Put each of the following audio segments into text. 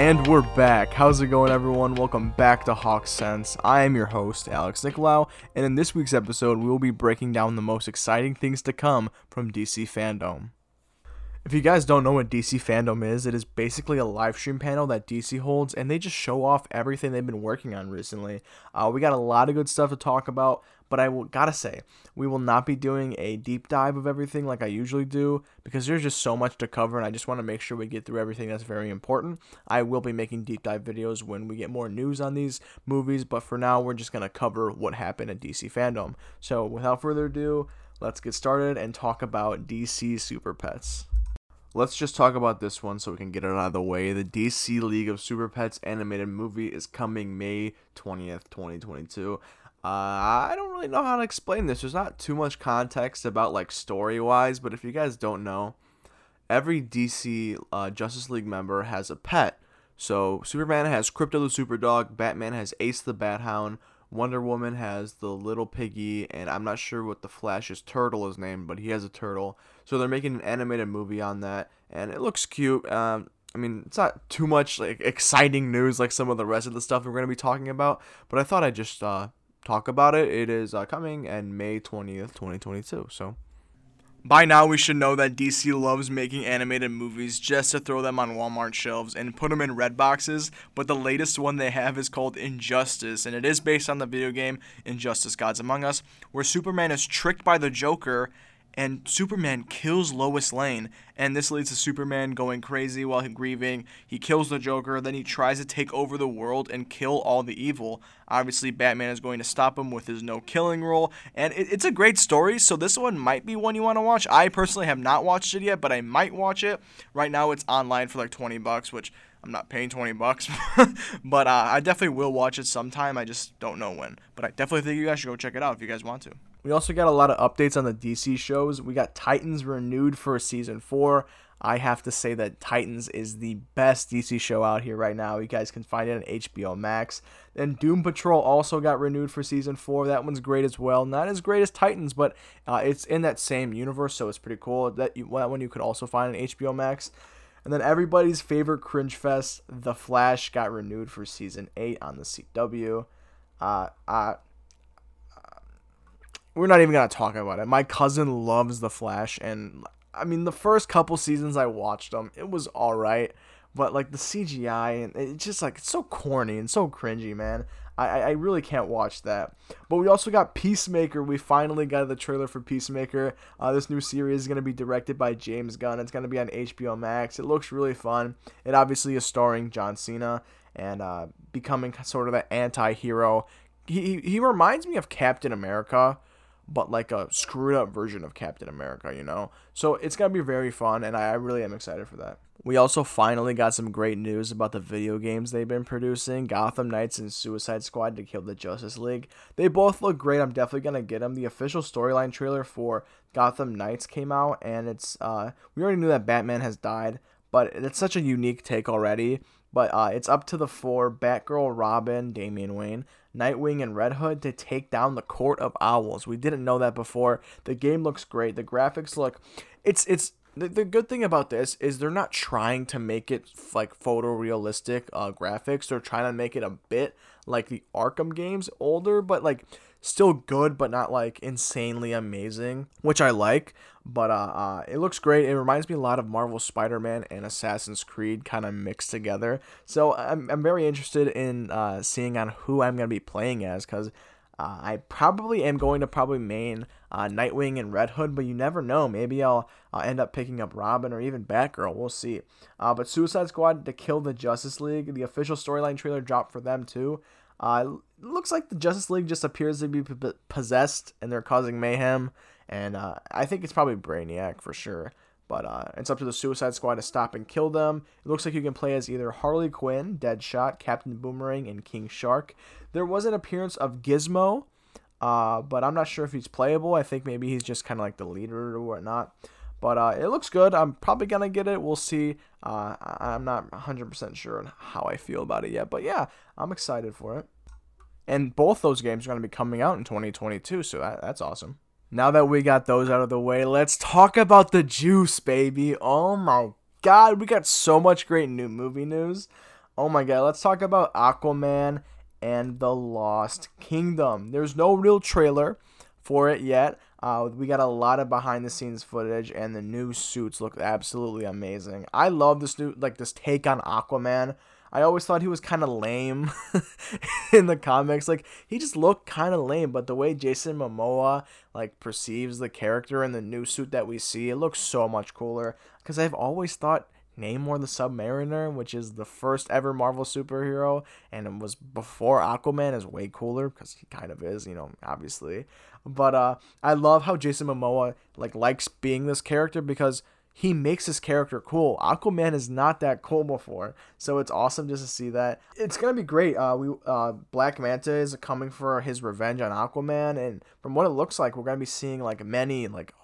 And we're back. How's it going, everyone? Welcome back to Hawk Sense. I am your host, Alex Nicolau, and in this week's episode, we will be breaking down the most exciting things to come from DC Fandom. If you guys don't know what DC Fandom is, it is basically a live stream panel that DC holds, and they just show off everything they've been working on recently. Uh, we got a lot of good stuff to talk about, but I will, gotta say, we will not be doing a deep dive of everything like I usually do because there's just so much to cover, and I just want to make sure we get through everything that's very important. I will be making deep dive videos when we get more news on these movies, but for now, we're just gonna cover what happened at DC Fandom. So, without further ado, let's get started and talk about DC Super Pets. Let's just talk about this one so we can get it out of the way. The DC League of Super Pets animated movie is coming May 20th, 2022. Uh, I don't really know how to explain this. There's not too much context about like story wise, but if you guys don't know, every DC uh, Justice League member has a pet. So Superman has Krypto the Superdog, Batman has Ace the Bat Hound, Wonder Woman has the little piggy, and I'm not sure what the Flash's turtle is named, but he has a turtle. So they're making an animated movie on that, and it looks cute. Um, I mean, it's not too much like exciting news like some of the rest of the stuff we're going to be talking about, but I thought I'd just uh, talk about it. It is uh, coming and May 20th, 2022. So by now, we should know that DC loves making animated movies just to throw them on Walmart shelves and put them in red boxes. But the latest one they have is called Injustice, and it is based on the video game Injustice Gods Among Us, where Superman is tricked by the Joker and Superman kills Lois Lane, and this leads to Superman going crazy while grieving. He kills the Joker, then he tries to take over the world and kill all the evil. Obviously, Batman is going to stop him with his no killing rule, and it, it's a great story. So this one might be one you want to watch. I personally have not watched it yet, but I might watch it. Right now, it's online for like 20 bucks, which I'm not paying 20 bucks, but uh, I definitely will watch it sometime. I just don't know when. But I definitely think you guys should go check it out if you guys want to. We also got a lot of updates on the DC shows. We got Titans renewed for season four. I have to say that Titans is the best DC show out here right now. You guys can find it on HBO Max. Then Doom Patrol also got renewed for season four. That one's great as well. Not as great as Titans, but uh, it's in that same universe, so it's pretty cool. That, that one you could also find on HBO Max. And then everybody's favorite cringe fest, The Flash, got renewed for season eight on the CW. Uh, uh, we're not even gonna talk about it. My cousin loves The Flash, and I mean the first couple seasons I watched them, it was all right, but like the CGI and it's just like it's so corny and so cringy, man. I, I really can't watch that. But we also got Peacemaker. We finally got the trailer for Peacemaker. Uh, this new series is going to be directed by James Gunn. It's going to be on HBO Max. It looks really fun. It obviously is starring John Cena and uh, becoming sort of an anti hero. He, he reminds me of Captain America but like a screwed up version of Captain America, you know? So it's to be very fun, and I, really am excited for that. We also finally got some great news about the video games they've been producing Gotham Knights and Suicide Squad to kill the Justice League. They both look great. I'm definitely going to get them. The official storyline trailer for Gotham Knights came out, and it's, uh, we already knew that Batman has died, but it's such a unique take already. But uh, it's up to the four Batgirl, Robin, Damian Wayne, Nightwing, and Red Hood to take down the Court of Owls. We didn't know that before. The game looks great. The graphics look. It's it's the, the good thing about this is they're not trying to make it like photorealistic uh, graphics. They're trying to make it a bit like the Arkham games, older, but like still good, but not like insanely amazing, which I like. But uh, uh, it looks great. It reminds me a lot of Marvel Spider-Man and Assassin's Creed kind of mixed together. So I'm, I'm very interested in uh, seeing on who I'm gonna be playing as because uh, I probably am going to probably main uh, Nightwing and Red Hood, but you never know. Maybe I'll, I'll end up picking up Robin or even Batgirl. We'll see. Uh, but Suicide Squad to kill the Justice League. The official storyline trailer dropped for them too. Uh, looks like the Justice League just appears to be p- possessed and they're causing mayhem. And uh, I think it's probably Brainiac for sure. But uh, it's up to the Suicide Squad to stop and kill them. It looks like you can play as either Harley Quinn, Deadshot, Captain Boomerang, and King Shark. There was an appearance of Gizmo, uh, but I'm not sure if he's playable. I think maybe he's just kind of like the leader or whatnot. But uh, it looks good. I'm probably gonna get it. We'll see. Uh, I'm not 100% sure on how I feel about it yet, but yeah, I'm excited for it. And both those games are gonna be coming out in 2022, so that, that's awesome. Now that we got those out of the way, let's talk about the juice, baby. Oh my god, we got so much great new movie news. Oh my god, let's talk about Aquaman and the Lost Kingdom. There's no real trailer for it yet. Uh, we got a lot of behind the scenes footage, and the new suits look absolutely amazing. I love this new like this take on Aquaman. I always thought he was kind of lame in the comics. Like he just looked kind of lame, but the way Jason Momoa like perceives the character in the new suit that we see, it looks so much cooler. Because I've always thought Namor the Submariner, which is the first ever Marvel superhero, and it was before Aquaman, is way cooler because he kind of is, you know, obviously. But uh, I love how Jason Momoa like likes being this character because he makes his character cool. Aquaman is not that cool before, so it's awesome just to see that. It's gonna be great. Uh, we uh, Black Manta is coming for his revenge on Aquaman, and from what it looks like, we're gonna be seeing like many like.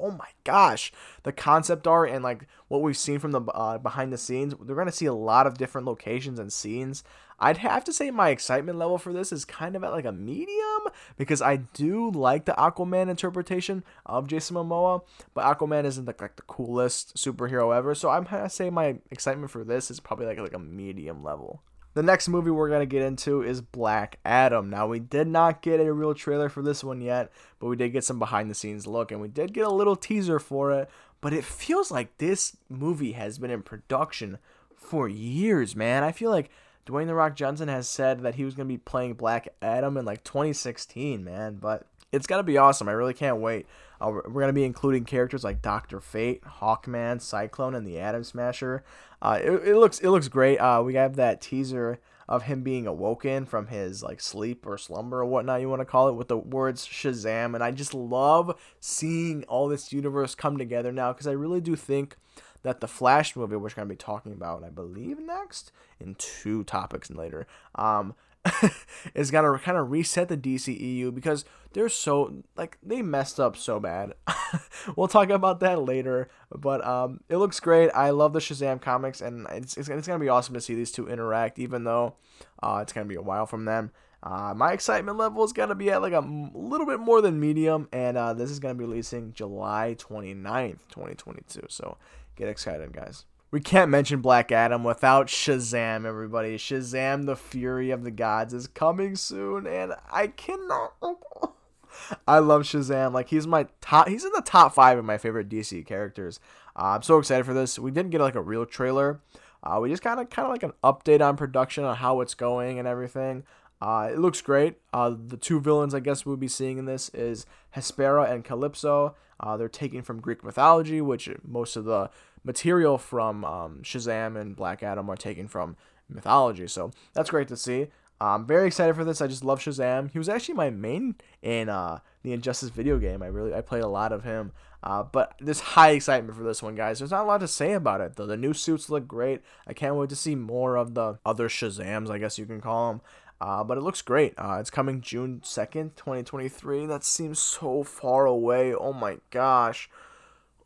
Oh, my gosh, the concept art and like what we've seen from the uh, behind the scenes, they're gonna see a lot of different locations and scenes. I'd have to say my excitement level for this is kind of at like a medium because I do like the Aquaman interpretation of Jason Momoa, but Aquaman isn't like, like the coolest superhero ever. So I'm gonna say my excitement for this is probably like like a medium level. The next movie we're going to get into is Black Adam. Now, we did not get a real trailer for this one yet, but we did get some behind the scenes look and we did get a little teaser for it. But it feels like this movie has been in production for years, man. I feel like Dwayne The Rock Johnson has said that he was going to be playing Black Adam in like 2016, man. But it's to be awesome. I really can't wait. Uh, we're to be including characters like Doctor Fate, Hawkman, Cyclone, and the Atom Smasher. Uh, it, it looks it looks great. Uh, we have that teaser of him being awoken from his like sleep or slumber or whatnot you want to call it with the words Shazam, and I just love seeing all this universe come together now because I really do think that the Flash movie, which we're gonna be talking about, I believe next in two topics later, um, is gonna kind of reset the DCEU because they're so like they messed up so bad. we'll talk about that later, but um, it looks great. I love the Shazam comics, and it's, it's, it's gonna be awesome to see these two interact, even though uh, it's gonna be a while from them. Uh, my excitement level is gonna be at like a little bit more than medium, and uh, this is gonna be releasing July 29th, 2022. So get excited, guys. We can't mention Black Adam without Shazam, everybody. Shazam, the Fury of the Gods, is coming soon, and I cannot. I love Shazam. Like he's my top. He's in the top five of my favorite DC characters. Uh, I'm so excited for this. We didn't get like a real trailer. Uh, we just kind of kind of like an update on production on how it's going and everything. Uh, it looks great. Uh, the two villains I guess we'll be seeing in this is Hespera and Kalypso. Uh, they're taken from Greek mythology, which most of the material from um, Shazam and Black Adam are taken from mythology. So that's great to see. I'm very excited for this. I just love Shazam. He was actually my main in uh, the Injustice video game. I really I played a lot of him. Uh, but there's high excitement for this one, guys. There's not a lot to say about it though. The new suits look great. I can't wait to see more of the other Shazams, I guess you can call them. Uh, but it looks great. Uh, it's coming June 2nd, 2023. That seems so far away. Oh my gosh.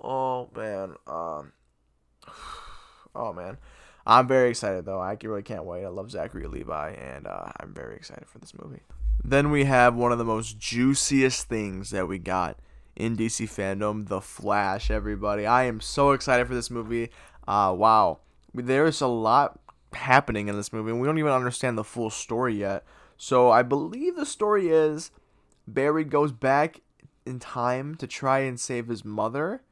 Oh man. Oh man. I'm very excited though. I really can't wait. I love Zachary Levi, and uh, I'm very excited for this movie. Then we have one of the most juiciest things that we got in DC fandom, The Flash. Everybody, I am so excited for this movie. Uh, wow, there's a lot happening in this movie, and we don't even understand the full story yet. So I believe the story is Barry goes back in time to try and save his mother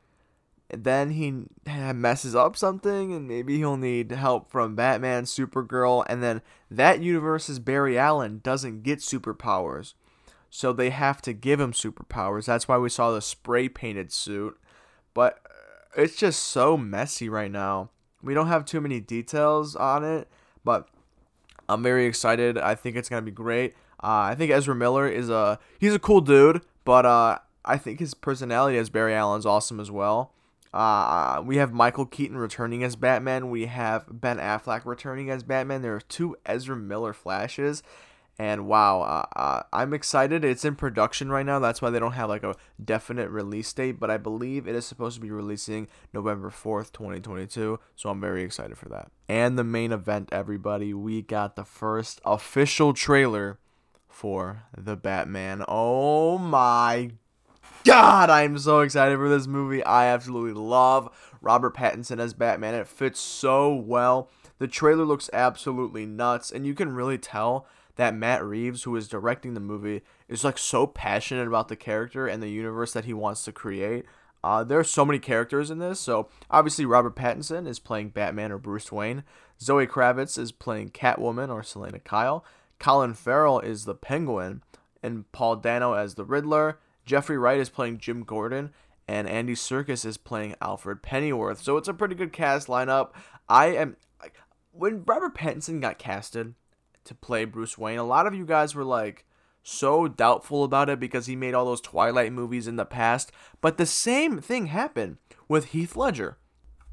then he messes up something and maybe he'll need help from Batman, Supergirl, and then that universe's Barry Allen doesn't get superpowers. So they have to give him superpowers. That's why we saw the spray painted suit. But uh, it's just so messy right now. We don't have too many details on it, but I'm very excited. I think it's going to be great. Uh, I think Ezra Miller is a he's a cool dude, but uh, I think his personality as Barry Allen is awesome as well. Uh, we have Michael Keaton returning as Batman. We have Ben Affleck returning as Batman. There are two Ezra Miller flashes. And wow, uh, uh, I'm excited. It's in production right now. That's why they don't have like a definite release date. But I believe it is supposed to be releasing November 4th, 2022. So I'm very excited for that. And the main event, everybody, we got the first official trailer for the Batman. Oh my God, I'm so excited for this movie. I absolutely love Robert Pattinson as Batman. It fits so well. The trailer looks absolutely nuts, and you can really tell that Matt Reeves, who is directing the movie, is like so passionate about the character and the universe that he wants to create. Uh, there are so many characters in this. So obviously Robert Pattinson is playing Batman or Bruce Wayne. Zoe Kravitz is playing Catwoman or Selina Kyle. Colin Farrell is the Penguin, and Paul Dano as the Riddler. Jeffrey Wright is playing Jim Gordon, and Andy Serkis is playing Alfred Pennyworth. So it's a pretty good cast lineup. I am when Robert Pattinson got casted to play Bruce Wayne, a lot of you guys were like so doubtful about it because he made all those Twilight movies in the past. But the same thing happened with Heath Ledger.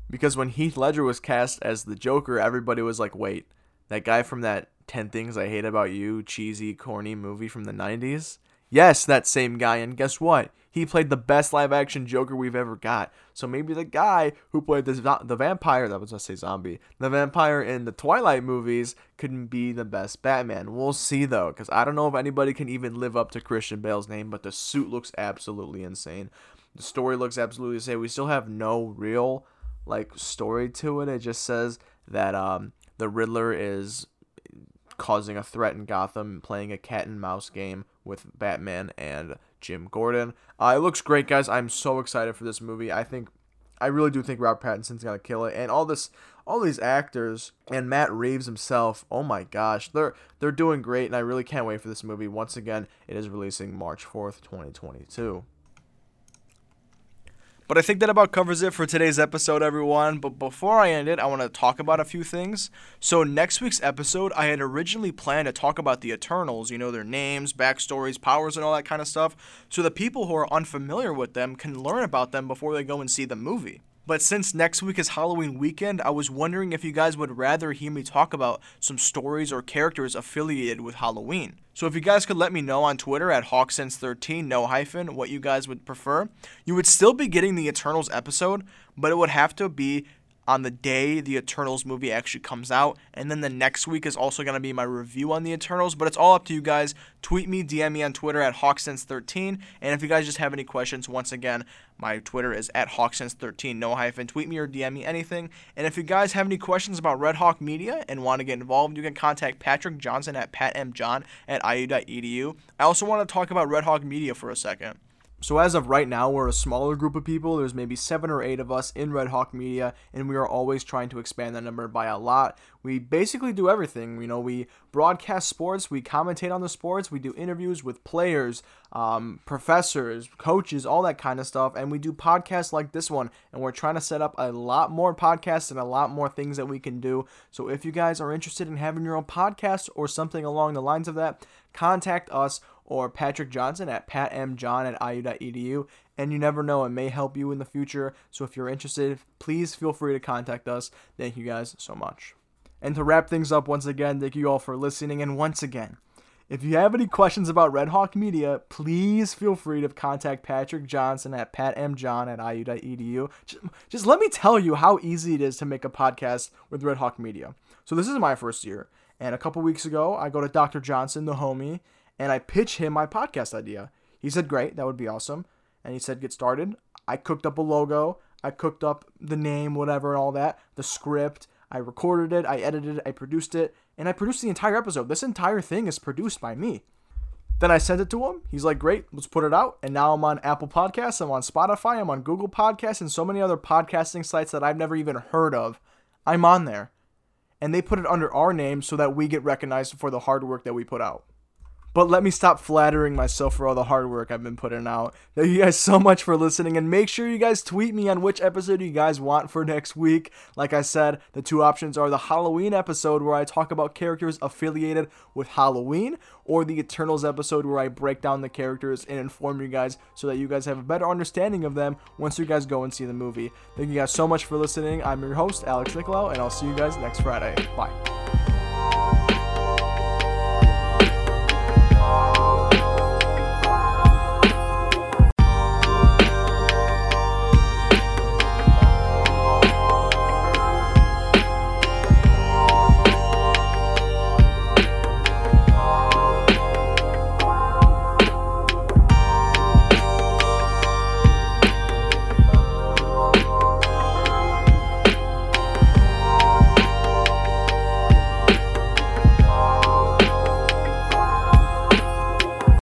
Because when Heath Ledger was cast as the Joker, everybody was like, wait, that guy from that 10 Things I Hate About You cheesy, corny movie from the 90s? Yes, that same guy. And guess what? He played the best live action Joker we've ever got. So maybe the guy who played the, the vampire, that was I say zombie, the vampire in the Twilight movies couldn't be the best Batman. We'll see though, because I don't know if anybody can even live up to Christian Bale's name, but the suit looks absolutely insane. The story looks absolutely insane. We still have no real like story to it. It just says that um, the Riddler is causing a threat in Gotham, playing a cat and mouse game with Batman and Jim Gordon. Uh, it looks great, guys. I'm so excited for this movie. I think, I really do think Rob Pattinson's gonna kill it, and all this, all these actors and Matt Reeves himself. Oh my gosh, they're they're doing great, and I really can't wait for this movie. Once again, it is releasing March 4th, 2022. But I think that about covers it for today's episode, everyone. But before I end it, I want to talk about a few things. So, next week's episode, I had originally planned to talk about the Eternals, you know, their names, backstories, powers, and all that kind of stuff, so the people who are unfamiliar with them can learn about them before they go and see the movie. But since next week is Halloween weekend, I was wondering if you guys would rather hear me talk about some stories or characters affiliated with Halloween. So if you guys could let me know on Twitter at HawkSense13, no hyphen, what you guys would prefer, you would still be getting the Eternals episode, but it would have to be on the day the Eternals movie actually comes out. And then the next week is also going to be my review on the Eternals. But it's all up to you guys. Tweet me, DM me on Twitter at HawkSense13. And if you guys just have any questions, once again, my Twitter is at HawkSense13, no hyphen. Tweet me or DM me anything. And if you guys have any questions about Red Hawk Media and want to get involved, you can contact Patrick Johnson at patmjohn at iu.edu. I also want to talk about Red Hawk Media for a second. So as of right now, we're a smaller group of people. There's maybe seven or eight of us in Red Hawk Media, and we are always trying to expand that number by a lot. We basically do everything. You know, we broadcast sports, we commentate on the sports, we do interviews with players, um, professors, coaches, all that kind of stuff, and we do podcasts like this one. And we're trying to set up a lot more podcasts and a lot more things that we can do. So if you guys are interested in having your own podcast or something along the lines of that, contact us or Patrick Johnson at patmjohn at iu.edu. And you never know, it may help you in the future. So if you're interested, please feel free to contact us. Thank you guys so much. And to wrap things up once again, thank you all for listening. And once again, if you have any questions about Red Hawk Media, please feel free to contact Patrick Johnson at patmjohn at iu.edu. Just, just let me tell you how easy it is to make a podcast with Red Hawk Media. So this is my first year. And a couple weeks ago, I go to Dr. Johnson, the homie, and I pitch him my podcast idea. He said, Great, that would be awesome. And he said, Get started. I cooked up a logo, I cooked up the name, whatever, all that, the script. I recorded it, I edited it, I produced it, and I produced the entire episode. This entire thing is produced by me. Then I sent it to him. He's like, great, let's put it out. And now I'm on Apple Podcasts, I'm on Spotify, I'm on Google Podcasts, and so many other podcasting sites that I've never even heard of. I'm on there. And they put it under our name so that we get recognized for the hard work that we put out. But let me stop flattering myself for all the hard work I've been putting out. Thank you guys so much for listening, and make sure you guys tweet me on which episode you guys want for next week. Like I said, the two options are the Halloween episode where I talk about characters affiliated with Halloween, or the Eternals episode where I break down the characters and inform you guys so that you guys have a better understanding of them once you guys go and see the movie. Thank you guys so much for listening. I'm your host, Alex Nicolau, and I'll see you guys next Friday. Bye.